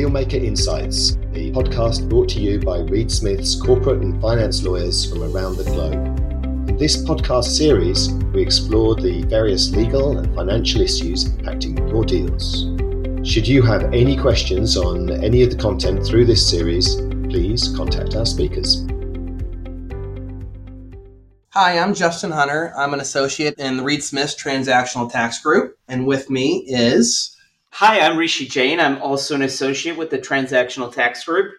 Dealmaker Insights, the podcast brought to you by Reed Smith's corporate and finance lawyers from around the globe. In this podcast series, we explore the various legal and financial issues impacting your deals. Should you have any questions on any of the content through this series, please contact our speakers. Hi, I'm Justin Hunter. I'm an associate in the Reed Smith's Transactional Tax Group, and with me is. Hi, I'm Rishi Jain. I'm also an associate with the Transactional Tax Group.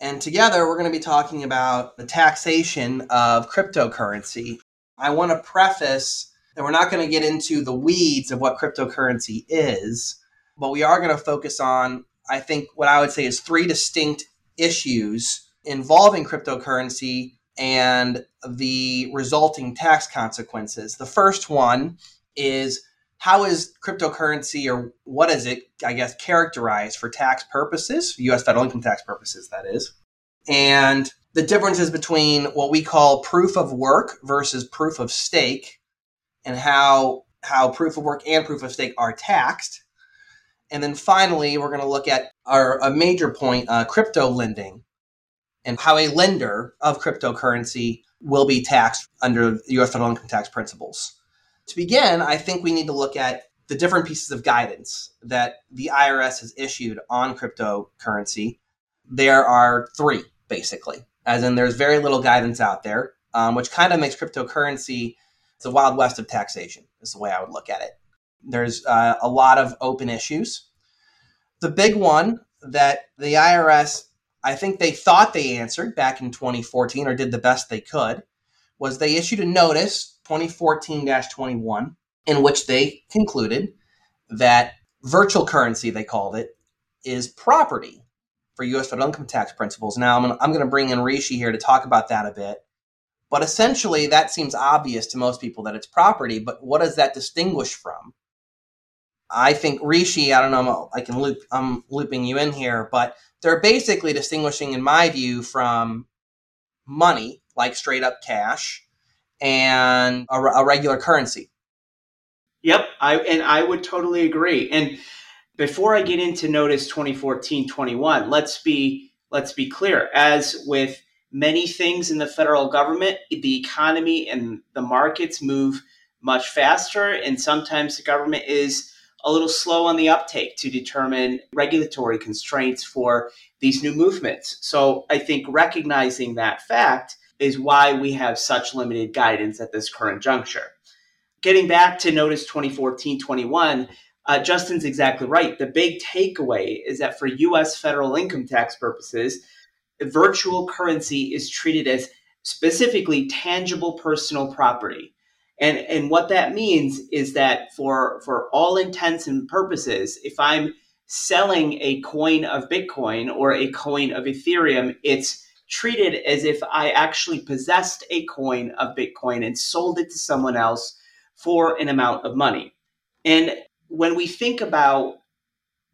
And together we're going to be talking about the taxation of cryptocurrency. I want to preface that we're not going to get into the weeds of what cryptocurrency is, but we are going to focus on, I think, what I would say is three distinct issues involving cryptocurrency and the resulting tax consequences. The first one is how is cryptocurrency or what is it, I guess, characterized for tax purposes, US federal income tax purposes, that is, and the differences between what we call proof of work versus proof of stake, and how how proof of work and proof of stake are taxed. And then finally, we're going to look at our a major point, uh, crypto lending, and how a lender of cryptocurrency will be taxed under U.S. federal income tax principles. To begin, I think we need to look at the different pieces of guidance that the IRS has issued on cryptocurrency. There are three, basically, as in there's very little guidance out there, um, which kind of makes cryptocurrency the wild west of taxation, is the way I would look at it. There's uh, a lot of open issues. The big one that the IRS, I think they thought they answered back in 2014 or did the best they could, was they issued a notice 2014 21, in which they concluded that virtual currency, they called it, is property for U.S. federal income tax principles. Now, I'm, I'm going to bring in Rishi here to talk about that a bit. But essentially, that seems obvious to most people that it's property. But what does that distinguish from? I think Rishi, I don't know, I can loop, I'm looping you in here, but they're basically distinguishing, in my view, from money, like straight up cash, and a, a regular currency. Yep, I and I would totally agree. And before I get into notice 2014-21, let's be let's be clear. As with many things in the federal government, the economy and the markets move much faster and sometimes the government is a little slow on the uptake to determine regulatory constraints for these new movements. So I think recognizing that fact is why we have such limited guidance at this current juncture. Getting back to Notice 2014 21, uh, Justin's exactly right. The big takeaway is that for US federal income tax purposes, virtual currency is treated as specifically tangible personal property. And, and what that means is that for, for all intents and purposes, if I'm selling a coin of Bitcoin or a coin of Ethereum, it's treated as if I actually possessed a coin of Bitcoin and sold it to someone else for an amount of money. And when we think about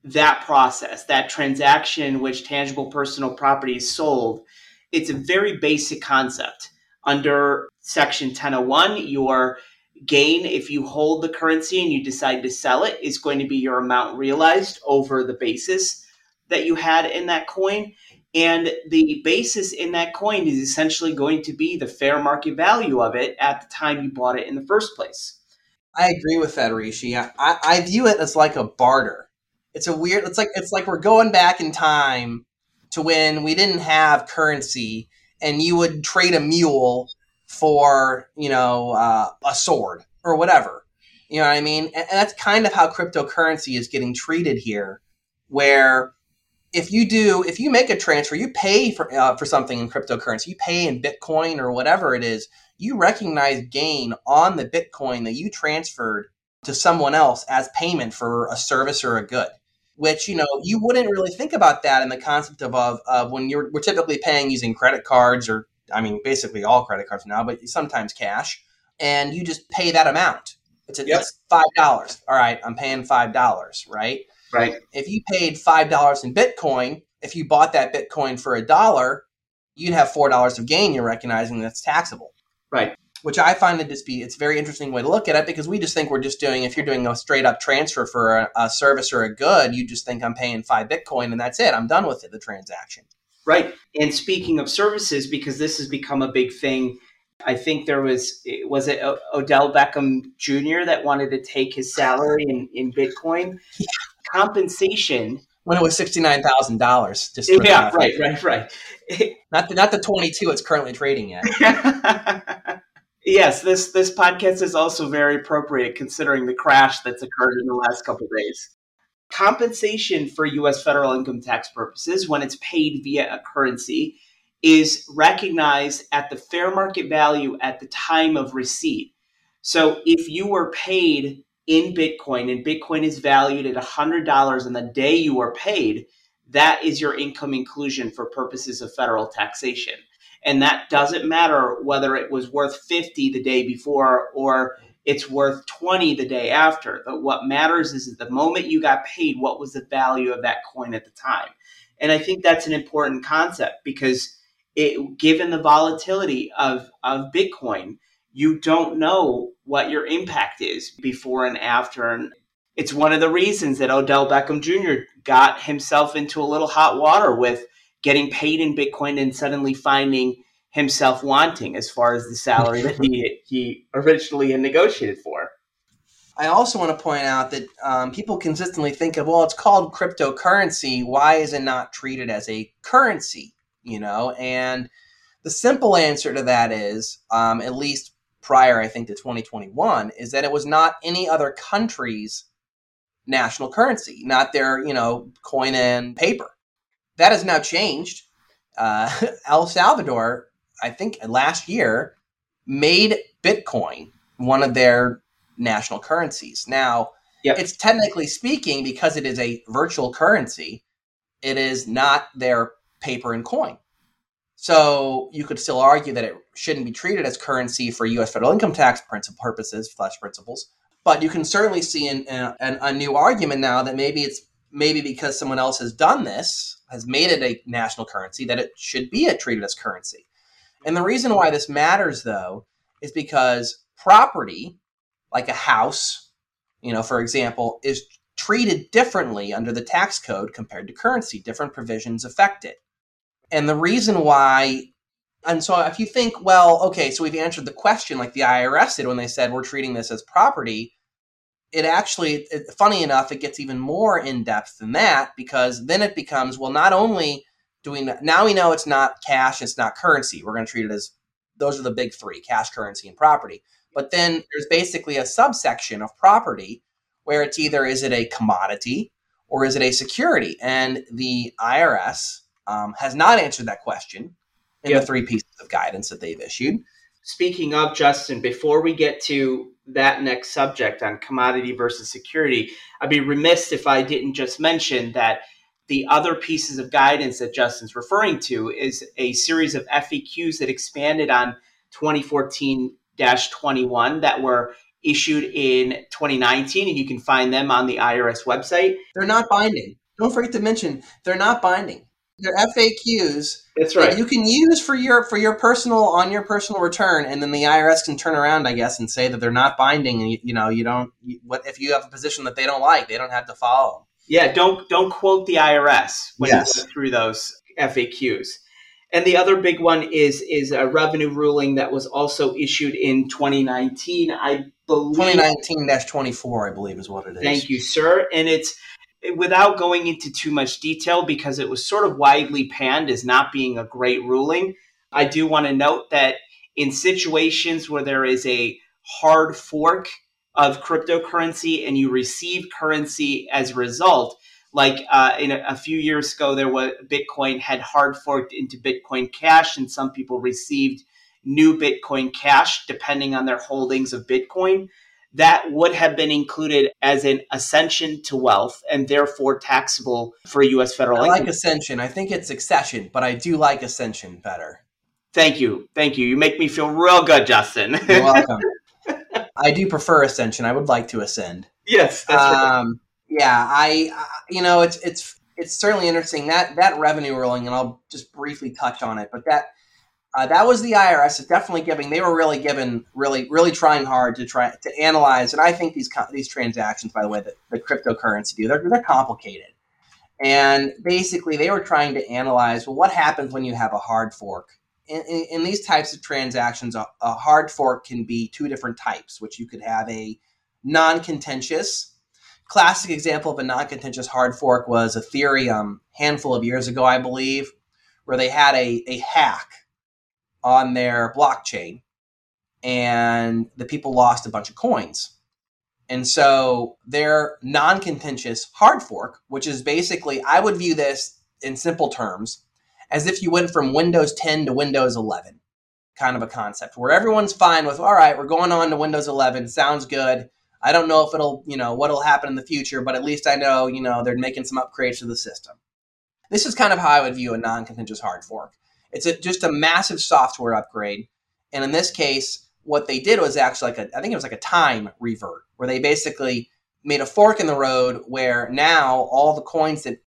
that process, that transaction in which tangible personal property is sold, it's a very basic concept. Under Section 1001, your gain, if you hold the currency and you decide to sell it, is going to be your amount realized over the basis that you had in that coin. And the basis in that coin is essentially going to be the fair market value of it at the time you bought it in the first place. I agree with that, Rishi. I, I view it as like a barter. It's a weird. It's like it's like we're going back in time to when we didn't have currency, and you would trade a mule for you know uh, a sword or whatever. You know what I mean? And, and that's kind of how cryptocurrency is getting treated here, where if you do if you make a transfer you pay for uh, for something in cryptocurrency you pay in bitcoin or whatever it is you recognize gain on the bitcoin that you transferred to someone else as payment for a service or a good which you know you wouldn't really think about that in the concept of, of, of when you're we're typically paying using credit cards or i mean basically all credit cards now but sometimes cash and you just pay that amount. It's, a, yep. it's five dollars. All right i'm paying five dollars right Right. If you paid five dollars in Bitcoin, if you bought that Bitcoin for a dollar, you'd have four dollars of gain. You're recognizing that's taxable. Right. which I find to just be it's a very interesting way to look at it because we just think we're just doing if you're doing a straight up transfer for a, a service or a good, you just think I'm paying five Bitcoin and that's it. I'm done with it, the transaction. Right. And speaking of services, because this has become a big thing, I think there was was it Odell Beckham Jr. that wanted to take his salary in, in Bitcoin. Yeah. Compensation when it was sixty nine thousand dollars. Just yeah, right, right, right. not the, not the twenty two it's currently trading at. yes, this this podcast is also very appropriate considering the crash that's occurred in the last couple days. Compensation for U.S. federal income tax purposes, when it's paid via a currency, is recognized at the fair market value at the time of receipt. So if you were paid in Bitcoin and Bitcoin is valued at $100 on the day you are paid, that is your income inclusion for purposes of federal taxation. And that doesn't matter whether it was worth 50 the day before or it's worth 20 the day after. But what matters is at the moment you got paid, what was the value of that coin at the time? And I think that's an important concept because it, given the volatility of, of Bitcoin, you don't know what your impact is before and after. And it's one of the reasons that Odell Beckham Jr. got himself into a little hot water with getting paid in Bitcoin and suddenly finding himself wanting as far as the salary that he, he originally had negotiated for. I also want to point out that um, people consistently think of, well, it's called cryptocurrency. Why is it not treated as a currency? You know, and the simple answer to that is, um, at least prior, I think, to 2021, is that it was not any other country's national currency, not their, you know, coin and paper. That has now changed. Uh, El Salvador, I think last year, made Bitcoin one of their national currencies. Now, yep. it's technically speaking, because it is a virtual currency, it is not their paper and coin. So you could still argue that it shouldn't be treated as currency for U.S. federal income tax purposes, flesh principles. But you can certainly see an, an, a new argument now that maybe it's maybe because someone else has done this, has made it a national currency, that it should be treated as currency. And the reason why this matters, though, is because property, like a house, you know, for example, is treated differently under the tax code compared to currency. Different provisions affect it. And the reason why, and so if you think, well, okay, so we've answered the question like the IRS did when they said we're treating this as property, it actually, it, funny enough, it gets even more in depth than that because then it becomes, well, not only do we, now we know it's not cash, it's not currency. We're going to treat it as, those are the big three cash, currency, and property. But then there's basically a subsection of property where it's either is it a commodity or is it a security? And the IRS um, has not answered that question in yep. the three pieces of guidance that they've issued. Speaking of Justin, before we get to that next subject on commodity versus security, I'd be remiss if I didn't just mention that the other pieces of guidance that Justin's referring to is a series of FAQs that expanded on 2014 21 that were issued in 2019, and you can find them on the IRS website. They're not binding. Don't forget to mention they're not binding. They're FAQs. That's right. That you can use for your for your personal on your personal return, and then the IRS can turn around, I guess, and say that they're not binding. And you, you know, you don't. You, what if you have a position that they don't like? They don't have to follow. Yeah, don't don't quote the IRS when yes. you go through those FAQs. And the other big one is is a revenue ruling that was also issued in 2019. I believe 2019-24, I believe, is what it is. Thank you, sir. And it's without going into too much detail, because it was sort of widely panned as not being a great ruling, I do want to note that in situations where there is a hard fork of cryptocurrency and you receive currency as a result, like uh, in a, a, few years ago, there was Bitcoin had hard forked into Bitcoin Cash, and some people received new Bitcoin Cash depending on their holdings of Bitcoin that would have been included as an ascension to wealth and therefore taxable for U.S. federal I income. like ascension. I think it's accession, but I do like ascension better. Thank you. Thank you. You make me feel real good, Justin. You're welcome. I do prefer ascension. I would like to ascend. Yes, that's um, right. Yeah, I, you know, it's it's it's certainly interesting that that revenue ruling, and I'll just briefly touch on it, but that Uh, that was the IRS is definitely giving. They were really giving, really, really trying hard to try to analyze. And I think these these transactions, by the way, that the cryptocurrency do, they're they're complicated. And basically, they were trying to analyze well, what happens when you have a hard fork. In, in, in these types of transactions, a, a hard fork can be two different types, which you could have a non-contentious. Classic example of a non-contentious hard fork was Ethereum, handful of years ago, I believe, where they had a, a hack on their blockchain and the people lost a bunch of coins. And so their non contentious hard fork, which is basically, I would view this in simple terms as if you went from Windows 10 to Windows 11, kind of a concept where everyone's fine with, all right, we're going on to Windows 11, sounds good. I don't know if it'll, you know, what'll happen in the future, but at least I know, you know, they're making some upgrades to the system. This is kind of how I would view a non contentious hard fork. It's a, just a massive software upgrade. And in this case, what they did was actually like a, I think it was like a time revert, where they basically made a fork in the road where now all the coins that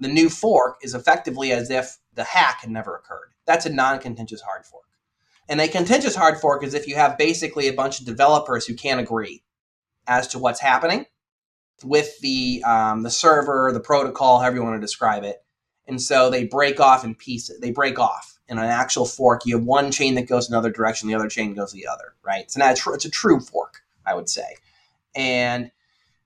the new fork is effectively as if the hack had never occurred. That's a non contentious hard fork. And a contentious hard fork is if you have basically a bunch of developers who can't agree as to what's happening with the um, the server, the protocol, however you want to describe it, and so they break off in pieces. They break off in an actual fork. You have one chain that goes another direction, the other chain goes the other, right? So now it's, it's a true fork, I would say. And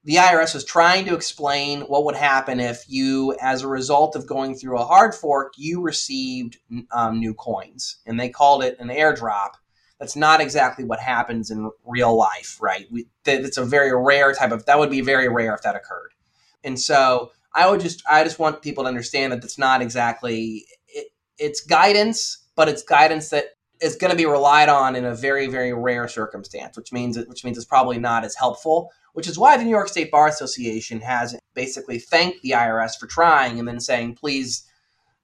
the IRS was trying to explain what would happen if you, as a result of going through a hard fork, you received um, new coins. And they called it an airdrop. That's not exactly what happens in real life, right? We, it's a very rare type of, that would be very rare if that occurred. And so I would just I just want people to understand that it's not exactly it, it's guidance, but it's guidance that is going to be relied on in a very very rare circumstance, which means which means it's probably not as helpful. Which is why the New York State Bar Association has basically thanked the IRS for trying and then saying, please,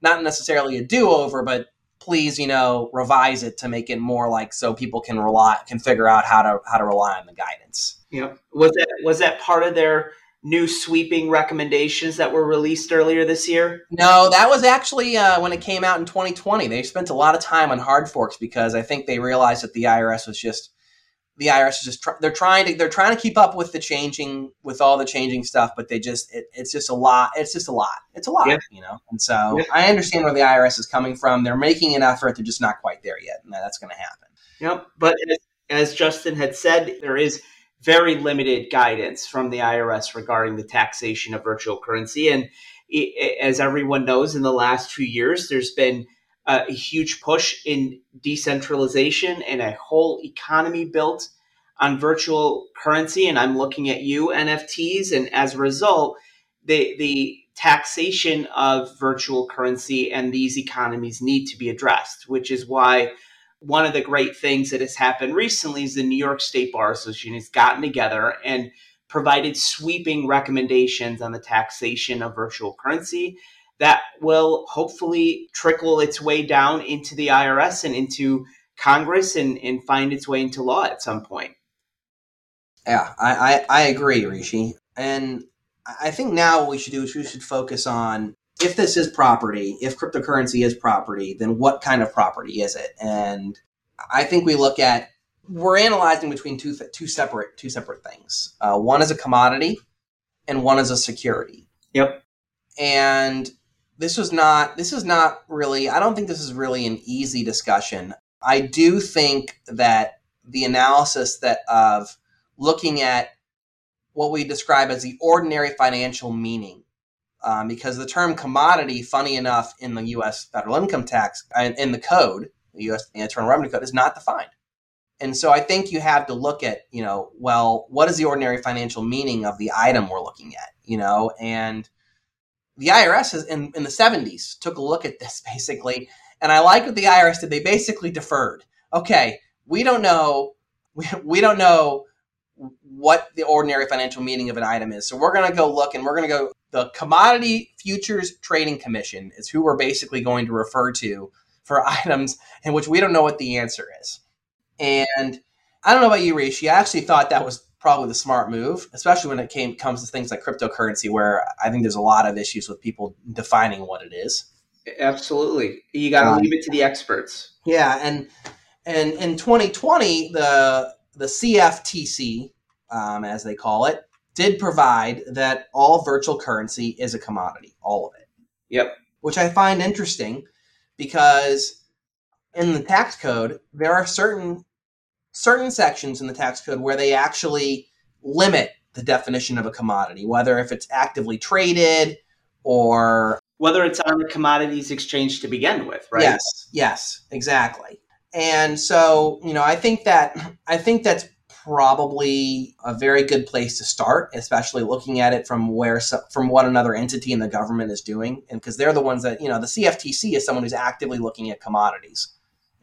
not necessarily a do over, but please, you know, revise it to make it more like so people can rely can figure out how to how to rely on the guidance. Yeah, was that was that part of their new sweeping recommendations that were released earlier this year? No, that was actually uh, when it came out in 2020. They spent a lot of time on hard forks because I think they realized that the IRS was just the IRS is just they're trying to they're trying to keep up with the changing with all the changing stuff, but they just it, it's just a lot. It's just a lot. It's a lot, yeah. you know. And so yeah. I understand where the IRS is coming from. They're making an effort. They're just not quite there yet, and that's going to happen. Yep. But as Justin had said, there is very limited guidance from the IRS regarding the taxation of virtual currency. And it, as everyone knows, in the last few years, there's been a huge push in decentralization and a whole economy built on virtual currency. And I'm looking at you, NFTs. And as a result, the, the taxation of virtual currency and these economies need to be addressed, which is why one of the great things that has happened recently is the New York State Bar Association has gotten together and provided sweeping recommendations on the taxation of virtual currency that will hopefully trickle its way down into the IRS and into Congress and, and find its way into law at some point. Yeah, I, I, I agree, Rishi. And I think now what we should do is we should focus on if this is property, if cryptocurrency is property, then what kind of property is it? And I think we look at we're analyzing between two two separate two separate things. Uh, one is a commodity, and one is a security. Yep. And this was not this is not really. I don't think this is really an easy discussion. I do think that the analysis that of looking at what we describe as the ordinary financial meaning um, because the term commodity, funny enough, in the U.S. federal income tax and in the code, the U.S. Internal Revenue Code, is not defined. And so I think you have to look at, you know, well, what is the ordinary financial meaning of the item we're looking at, you know, and the IRS has, in, in the 70s took a look at this basically, and I like what the IRS did. They basically deferred. Okay, we don't know, we, we don't know what the ordinary financial meaning of an item is. So we're going to go look and we're going to go the Commodity Futures Trading Commission is who we're basically going to refer to for items in which we don't know what the answer is. And I don't know about you, Rishi. I actually thought that was probably the smart move, especially when it came comes to things like cryptocurrency, where I think there's a lot of issues with people defining what it is. Absolutely. You got to um, leave it to the experts. Yeah, and and in 2020, the the CFTC, um, as they call it, did provide that all virtual currency is a commodity, all of it. Yep. Which I find interesting because in the tax code there are certain certain sections in the tax code where they actually limit the definition of a commodity, whether if it's actively traded or whether it's on the commodities exchange to begin with, right? Yes, yes, exactly. And so, you know, I think that I think that's probably a very good place to start, especially looking at it from where from what another entity in the government is doing, and because they're the ones that you know the CFTC is someone who's actively looking at commodities.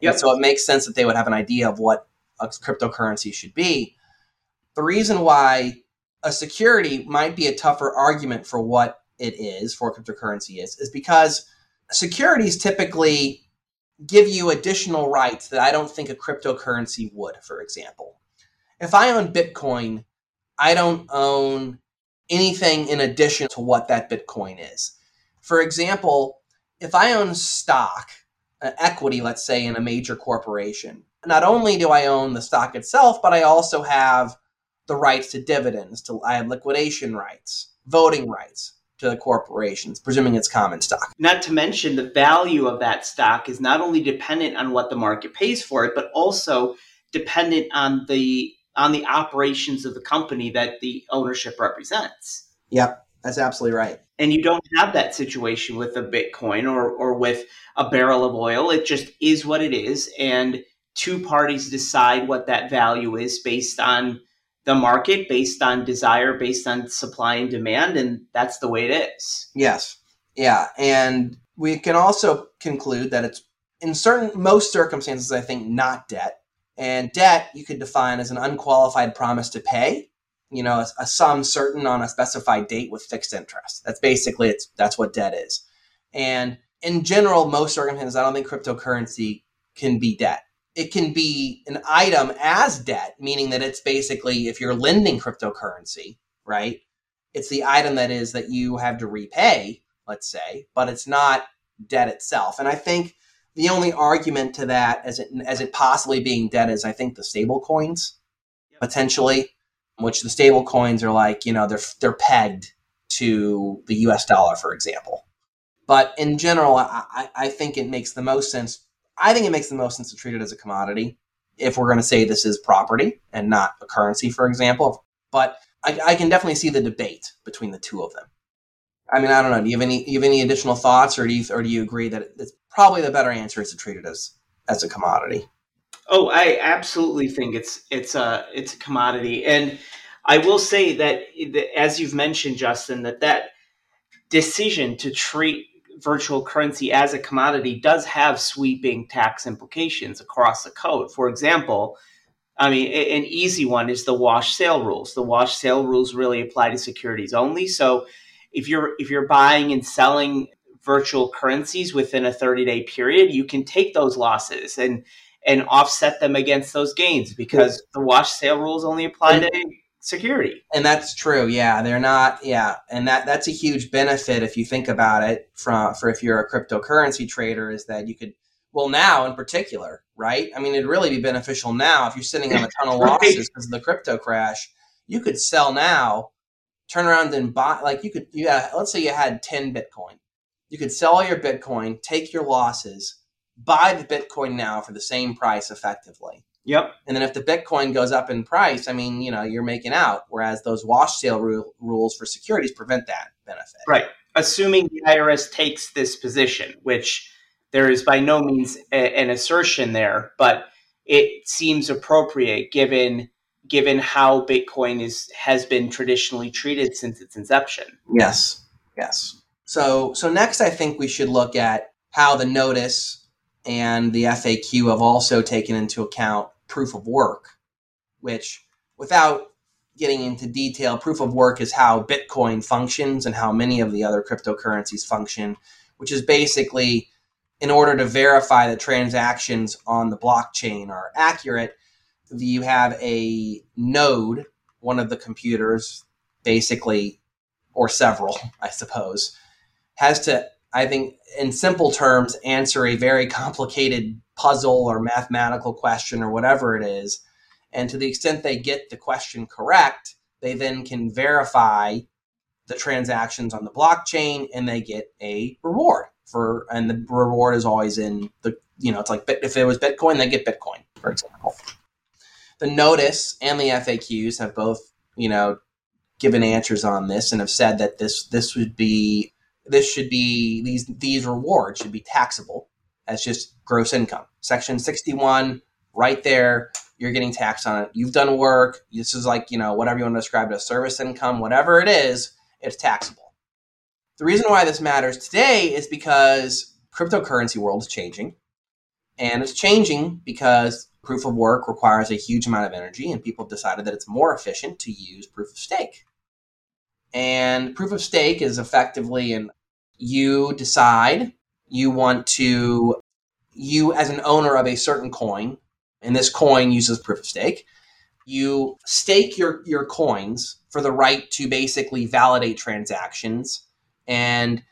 Yep. so it makes sense that they would have an idea of what a cryptocurrency should be. The reason why a security might be a tougher argument for what it is, for cryptocurrency is, is because securities typically give you additional rights that I don't think a cryptocurrency would, for example if I own Bitcoin, I don't own anything in addition to what that Bitcoin is. For example, if I own stock, uh, equity, let's say, in a major corporation, not only do I own the stock itself, but I also have the rights to dividends, to I have liquidation rights, voting rights to the corporations, presuming it's common stock. Not to mention the value of that stock is not only dependent on what the market pays for it, but also dependent on the on the operations of the company that the ownership represents. Yep, that's absolutely right. And you don't have that situation with a Bitcoin or, or with a barrel of oil. It just is what it is. And two parties decide what that value is based on the market, based on desire, based on supply and demand. And that's the way it is. Yes. Yeah. And we can also conclude that it's in certain, most circumstances, I think, not debt and debt you could define as an unqualified promise to pay, you know, a, a, sum certain on a specified date with fixed interest. That's basically it's that's what debt is. And in general, most circumstances, I don't think cryptocurrency can be debt. It can be an item as debt, meaning that it's basically if you're lending cryptocurrency, right? It's the item that is that you have to repay, let's say, but it's not debt itself. And I think the only argument to that as it as it possibly being dead is I think the stable coins potentially, which the stable coins are like, you know, they're they're pegged to the US dollar, for example. But in general, I, I think it makes the most sense. I think it makes the most sense to treat it as a commodity if we're going to say this is property and not a currency, for example. But I, I can definitely see the debate between the two of them. I mean, I don't know. Do you have any do you have any additional thoughts, or do you or do you agree that it's probably the better answer is to treat it as as a commodity? Oh, I absolutely think it's it's a it's a commodity, and I will say that as you've mentioned, Justin, that that decision to treat virtual currency as a commodity does have sweeping tax implications across the code. For example, I mean, an easy one is the wash sale rules. The wash sale rules really apply to securities only. So if you're if you're buying and selling virtual currencies within a 30 day period, you can take those losses and and offset them against those gains because the wash sale rules only apply to security. And that's true. Yeah, they're not. Yeah, and that that's a huge benefit if you think about it. From for if you're a cryptocurrency trader, is that you could well now in particular, right? I mean, it'd really be beneficial now if you're sitting on a ton of losses because of the crypto crash. You could sell now turn around and buy like you could yeah uh, let's say you had 10 bitcoin. You could sell all your bitcoin take your losses buy the bitcoin now for the same price effectively. Yep. And then if the bitcoin goes up in price i mean you know you're making out whereas those wash sale ru- rules for securities prevent that benefit. Right. Assuming the irs takes this position which there is by no means a, an assertion there but it seems appropriate given given how Bitcoin is has been traditionally treated since its inception. Yes. Yes. So so next I think we should look at how the notice and the FAQ have also taken into account proof of work, which without getting into detail, proof of work is how Bitcoin functions and how many of the other cryptocurrencies function, which is basically in order to verify that transactions on the blockchain are accurate, you have a node, one of the computers, basically, or several, I suppose, has to I think, in simple terms, answer a very complicated puzzle or mathematical question or whatever it is. And to the extent they get the question correct, they then can verify the transactions on the blockchain and they get a reward for and the reward is always in the you know it's like if it was bitcoin they get bitcoin for example the notice and the faqs have both you know given answers on this and have said that this this would be this should be these these rewards should be taxable as just gross income section 61 right there you're getting taxed on it you've done work this is like you know whatever you want to describe it as service income whatever it is it's taxable. The reason why this matters today is because cryptocurrency world is changing. And it's changing because proof of work requires a huge amount of energy, and people have decided that it's more efficient to use proof of stake. And proof of stake is effectively and you decide you want to you as an owner of a certain coin, and this coin uses proof of stake, you stake your your coins for the right to basically validate transactions and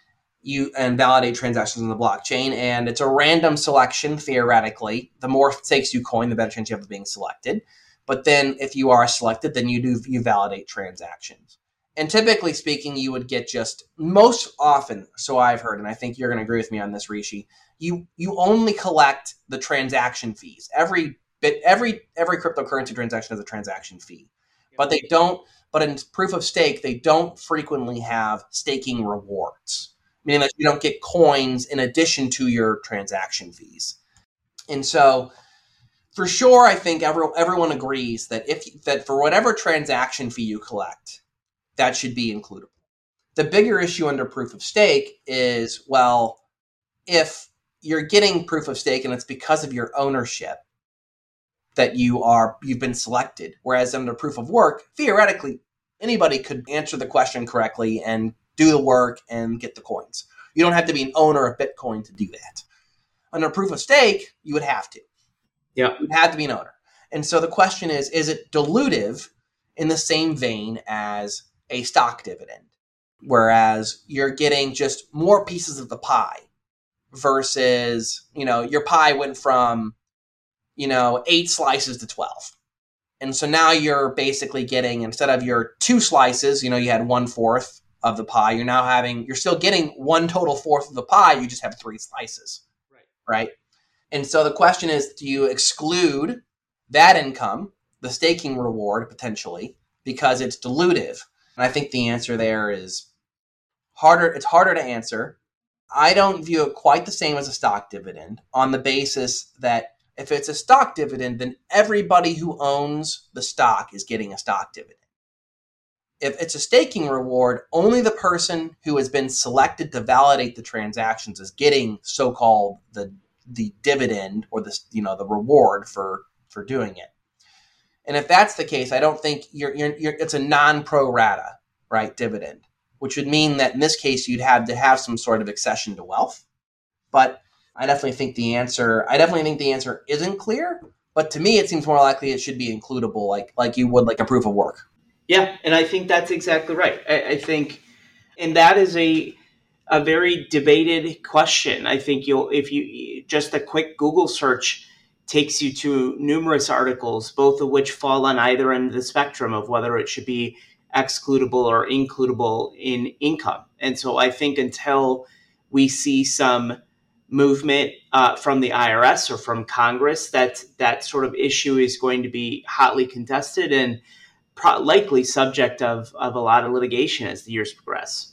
you and validate transactions on the blockchain and it's a random selection theoretically. The more stakes you coin the better chance you have of being selected. But then if you are selected then you do you validate transactions. And typically speaking you would get just most often so i've heard and i think you're going to agree with me on this rishi you you only collect the transaction fees. Every bit every every cryptocurrency transaction has a transaction fee. But they don't but in proof of stake, they don't frequently have staking rewards, meaning that you don't get coins in addition to your transaction fees. And so, for sure, I think every, everyone agrees that if that for whatever transaction fee you collect, that should be includable. The bigger issue under proof of stake is well, if you're getting proof of stake and it's because of your ownership, that you are you've been selected. Whereas under proof of work, theoretically, anybody could answer the question correctly and do the work and get the coins. You don't have to be an owner of Bitcoin to do that. Under proof of stake, you would have to. Yeah. You'd have to be an owner. And so the question is, is it dilutive in the same vein as a stock dividend? Whereas you're getting just more pieces of the pie versus, you know, your pie went from you know, eight slices to 12. And so now you're basically getting, instead of your two slices, you know, you had one fourth of the pie, you're now having, you're still getting one total fourth of the pie, you just have three slices. Right. Right. And so the question is do you exclude that income, the staking reward potentially, because it's dilutive? And I think the answer there is harder, it's harder to answer. I don't view it quite the same as a stock dividend on the basis that if it's a stock dividend, then everybody who owns the stock is getting a stock dividend. If it's a staking reward, only the person who has been selected to validate the transactions is getting so-called the the dividend or the you know the reward for for doing it. And if that's the case, I don't think you're, you're, you're it's a non-pro rata right dividend, which would mean that in this case you'd have to have some sort of accession to wealth. But I definitely think the answer. I definitely think the answer isn't clear. But to me, it seems more likely it should be includable, like like you would like a proof of work. Yeah, and I think that's exactly right. I, I think, and that is a a very debated question. I think you'll if you just a quick Google search takes you to numerous articles, both of which fall on either end of the spectrum of whether it should be excludable or includable in income. And so I think until we see some movement uh, from the IRS or from Congress, that that sort of issue is going to be hotly contested and pro- likely subject of, of a lot of litigation as the years progress.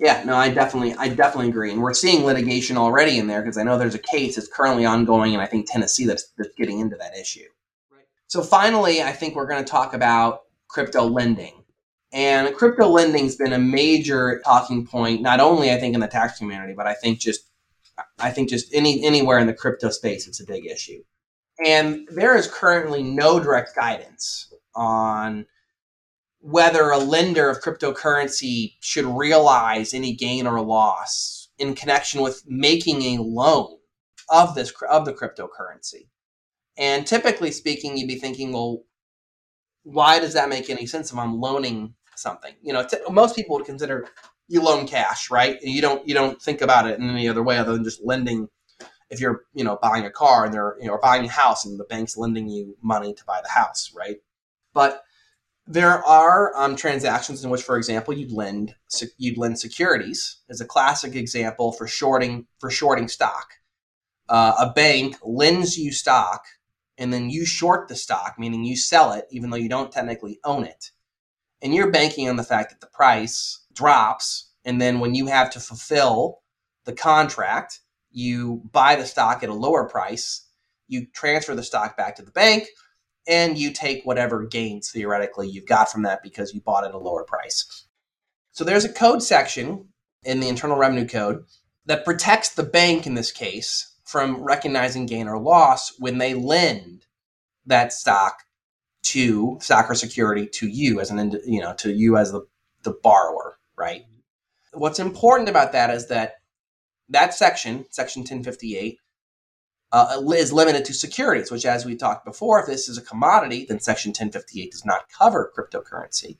Yeah, no, I definitely, I definitely agree, and we're seeing litigation already in there because I know there's a case that's currently ongoing, and I think Tennessee that's, that's getting into that issue. Right. So finally, I think we're going to talk about crypto lending. And crypto lending has been a major talking point, not only I think in the tax community, but I think just I think just any anywhere in the crypto space, it's a big issue. And there is currently no direct guidance on whether a lender of cryptocurrency should realize any gain or loss in connection with making a loan of this of the cryptocurrency. And typically speaking, you'd be thinking, well, why does that make any sense if I'm loaning something? You know, t- most people would consider you loan cash, right? You don't you don't think about it in any other way other than just lending. If you're you know buying a car and they're you know or buying a house and the bank's lending you money to buy the house, right? But there are um, transactions in which, for example, you'd lend you'd lend securities as a classic example for shorting for shorting stock. Uh, a bank lends you stock, and then you short the stock, meaning you sell it, even though you don't technically own it, and you're banking on the fact that the price drops, and then when you have to fulfill the contract, you buy the stock at a lower price, you transfer the stock back to the bank and you take whatever gains theoretically you've got from that because you bought at a lower price. So there's a code section in the Internal Revenue Code that protects the bank in this case from recognizing gain or loss when they lend that stock to stock or security to you as an you know to you as the, the borrower, right? What's important about that is that that section, section 1058, uh, is limited to securities, which, as we talked before, if this is a commodity, then Section 1058 does not cover cryptocurrency.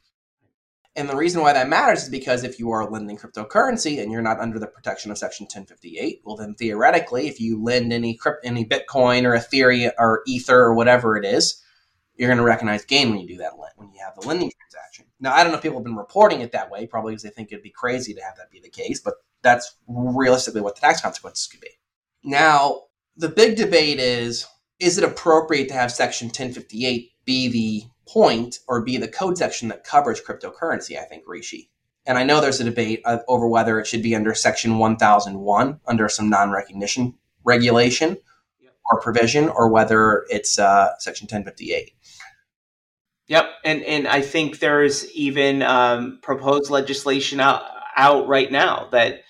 And the reason why that matters is because if you are lending cryptocurrency and you're not under the protection of Section 1058, well, then theoretically, if you lend any crypt, any Bitcoin or Ethereum or Ether or whatever it is, you're going to recognize gain when you do that when you have the lending transaction. Now, I don't know if people have been reporting it that way, probably because they think it'd be crazy to have that be the case, but that's realistically what the tax consequences could be. Now, the big debate is is it appropriate to have section 1058 be the point or be the code section that covers cryptocurrency i think rishi? And i know there's a debate over whether it should be under section 1001 under some non-recognition regulation or provision or whether it's uh, section 1058 Yep, and and I think there's even um, proposed legislation out out right now that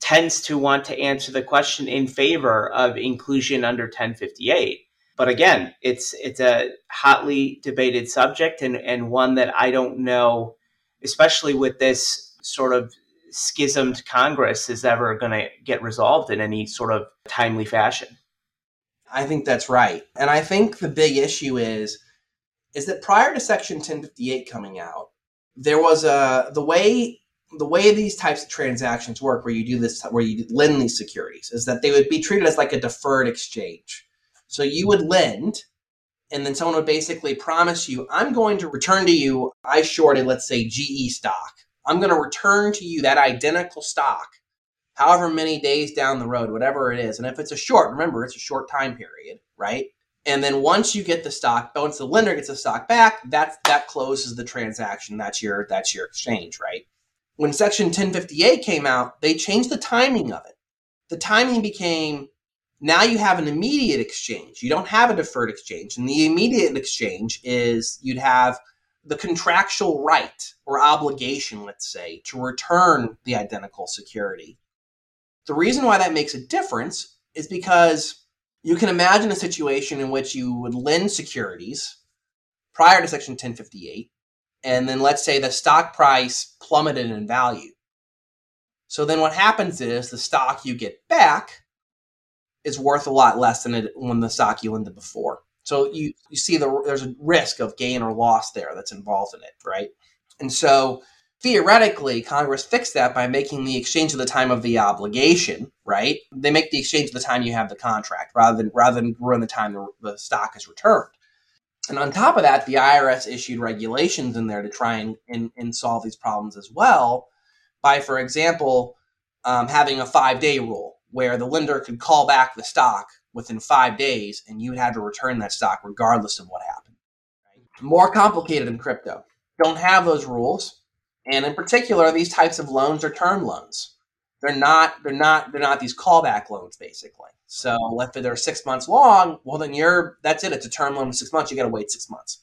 tends to want to answer the question in favor of inclusion under 1058. But again, it's it's a hotly debated subject and, and one that I don't know, especially with this sort of schismed Congress, is ever going to get resolved in any sort of timely fashion. I think that's right. And I think the big issue is is that prior to Section 1058 coming out, there was a the way the way these types of transactions work, where you do this, where you lend these securities, is that they would be treated as like a deferred exchange. So you would lend, and then someone would basically promise you, I'm going to return to you, I shorted, let's say, GE stock. I'm going to return to you that identical stock, however many days down the road, whatever it is. And if it's a short, remember, it's a short time period, right? And then once you get the stock, once the lender gets the stock back, that that closes the transaction. That's your that's your exchange, right? When Section 1058 came out, they changed the timing of it. The timing became now you have an immediate exchange. You don't have a deferred exchange. And the immediate exchange is you'd have the contractual right or obligation, let's say, to return the identical security. The reason why that makes a difference is because you can imagine a situation in which you would lend securities prior to Section 1058 and then let's say the stock price plummeted in value. So then what happens is the stock you get back is worth a lot less than it when the stock you lended before. So you, you see the there's a risk of gain or loss there that's involved in it, right? And so theoretically, Congress fixed that by making the exchange at the time of the obligation, right? They make the exchange at the time you have the contract rather than rather than during the time the, the stock is returned. And on top of that, the IRS issued regulations in there to try and, and, and solve these problems as well by, for example, um, having a five day rule where the lender could call back the stock within five days and you had to return that stock regardless of what happened. More complicated in crypto. Don't have those rules. And in particular, these types of loans are term loans. They're not, they're not, they're not these callback loans basically. So if they're six months long, well, then you're that's it. It's a term loan of six months. You got to wait six months.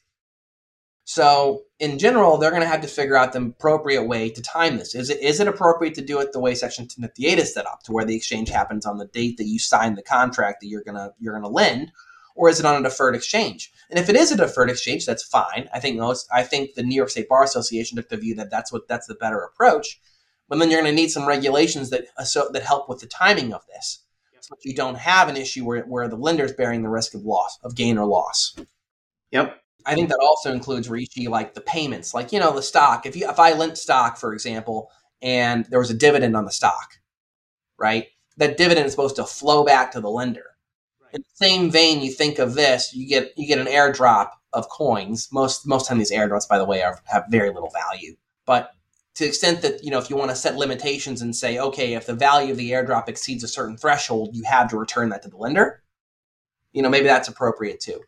So in general, they're going to have to figure out the appropriate way to time this. Is it is it appropriate to do it the way Section 1058 is set up, to where the exchange happens on the date that you sign the contract that you're gonna you're gonna lend, or is it on a deferred exchange? And if it is a deferred exchange, that's fine. I think most I think the New York State Bar Association took the view that that's what that's the better approach. But then you're going to need some regulations that uh, so, that help with the timing of this so that you don't have an issue where, where the lender is bearing the risk of loss, of gain or loss. Yep. I think that also includes Rishi, like the payments, like you know the stock. If you if I lent stock, for example, and there was a dividend on the stock, right? That dividend is supposed to flow back to the lender. In the same vein, you think of this, you get you get an airdrop of coins. Most most time these airdrops, by the way, are, have very little value. But to the extent that you know, if you want to set limitations and say, okay, if the value of the airdrop exceeds a certain threshold, you have to return that to the lender. You know, maybe that's appropriate too.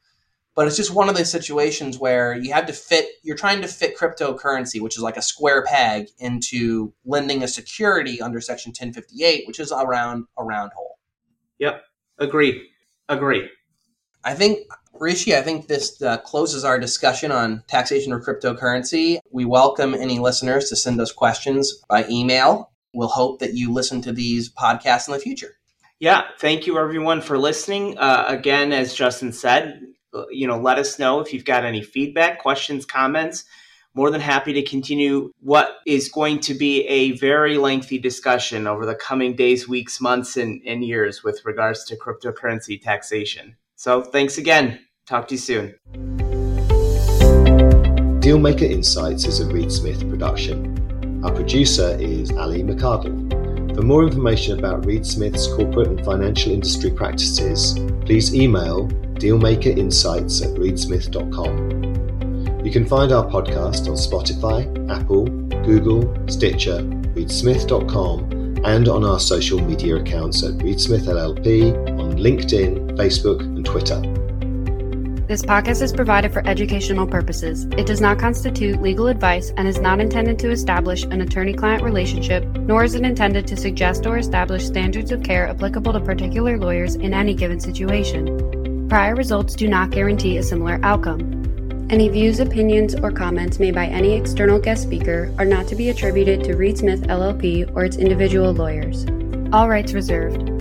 But it's just one of those situations where you have to fit. You're trying to fit cryptocurrency, which is like a square peg, into lending a security under Section 1058, which is around a round hole. Yep, agree, agree. I think Rishi, I think this uh, closes our discussion on taxation of cryptocurrency. We welcome any listeners to send us questions by email. We'll hope that you listen to these podcasts in the future. Yeah, thank you everyone for listening. Uh, again, as Justin said, uh, you know, let us know if you've got any feedback, questions, comments. More than happy to continue what is going to be a very lengthy discussion over the coming days, weeks, months, and, and years with regards to cryptocurrency taxation. So, thanks again. Talk to you soon. Dealmaker Insights is a Reed Smith production. Our producer is Ali McCardle. For more information about Reed Smith's corporate and financial industry practices, please email dealmakerinsights at reedsmith.com. You can find our podcast on Spotify, Apple, Google, Stitcher, reedsmith.com, and on our social media accounts at Reedsmith LLP on LinkedIn, Facebook, and Twitter. This podcast is provided for educational purposes. It does not constitute legal advice and is not intended to establish an attorney client relationship, nor is it intended to suggest or establish standards of care applicable to particular lawyers in any given situation. Prior results do not guarantee a similar outcome. Any views, opinions, or comments made by any external guest speaker are not to be attributed to Reed Smith LLP or its individual lawyers. All rights reserved.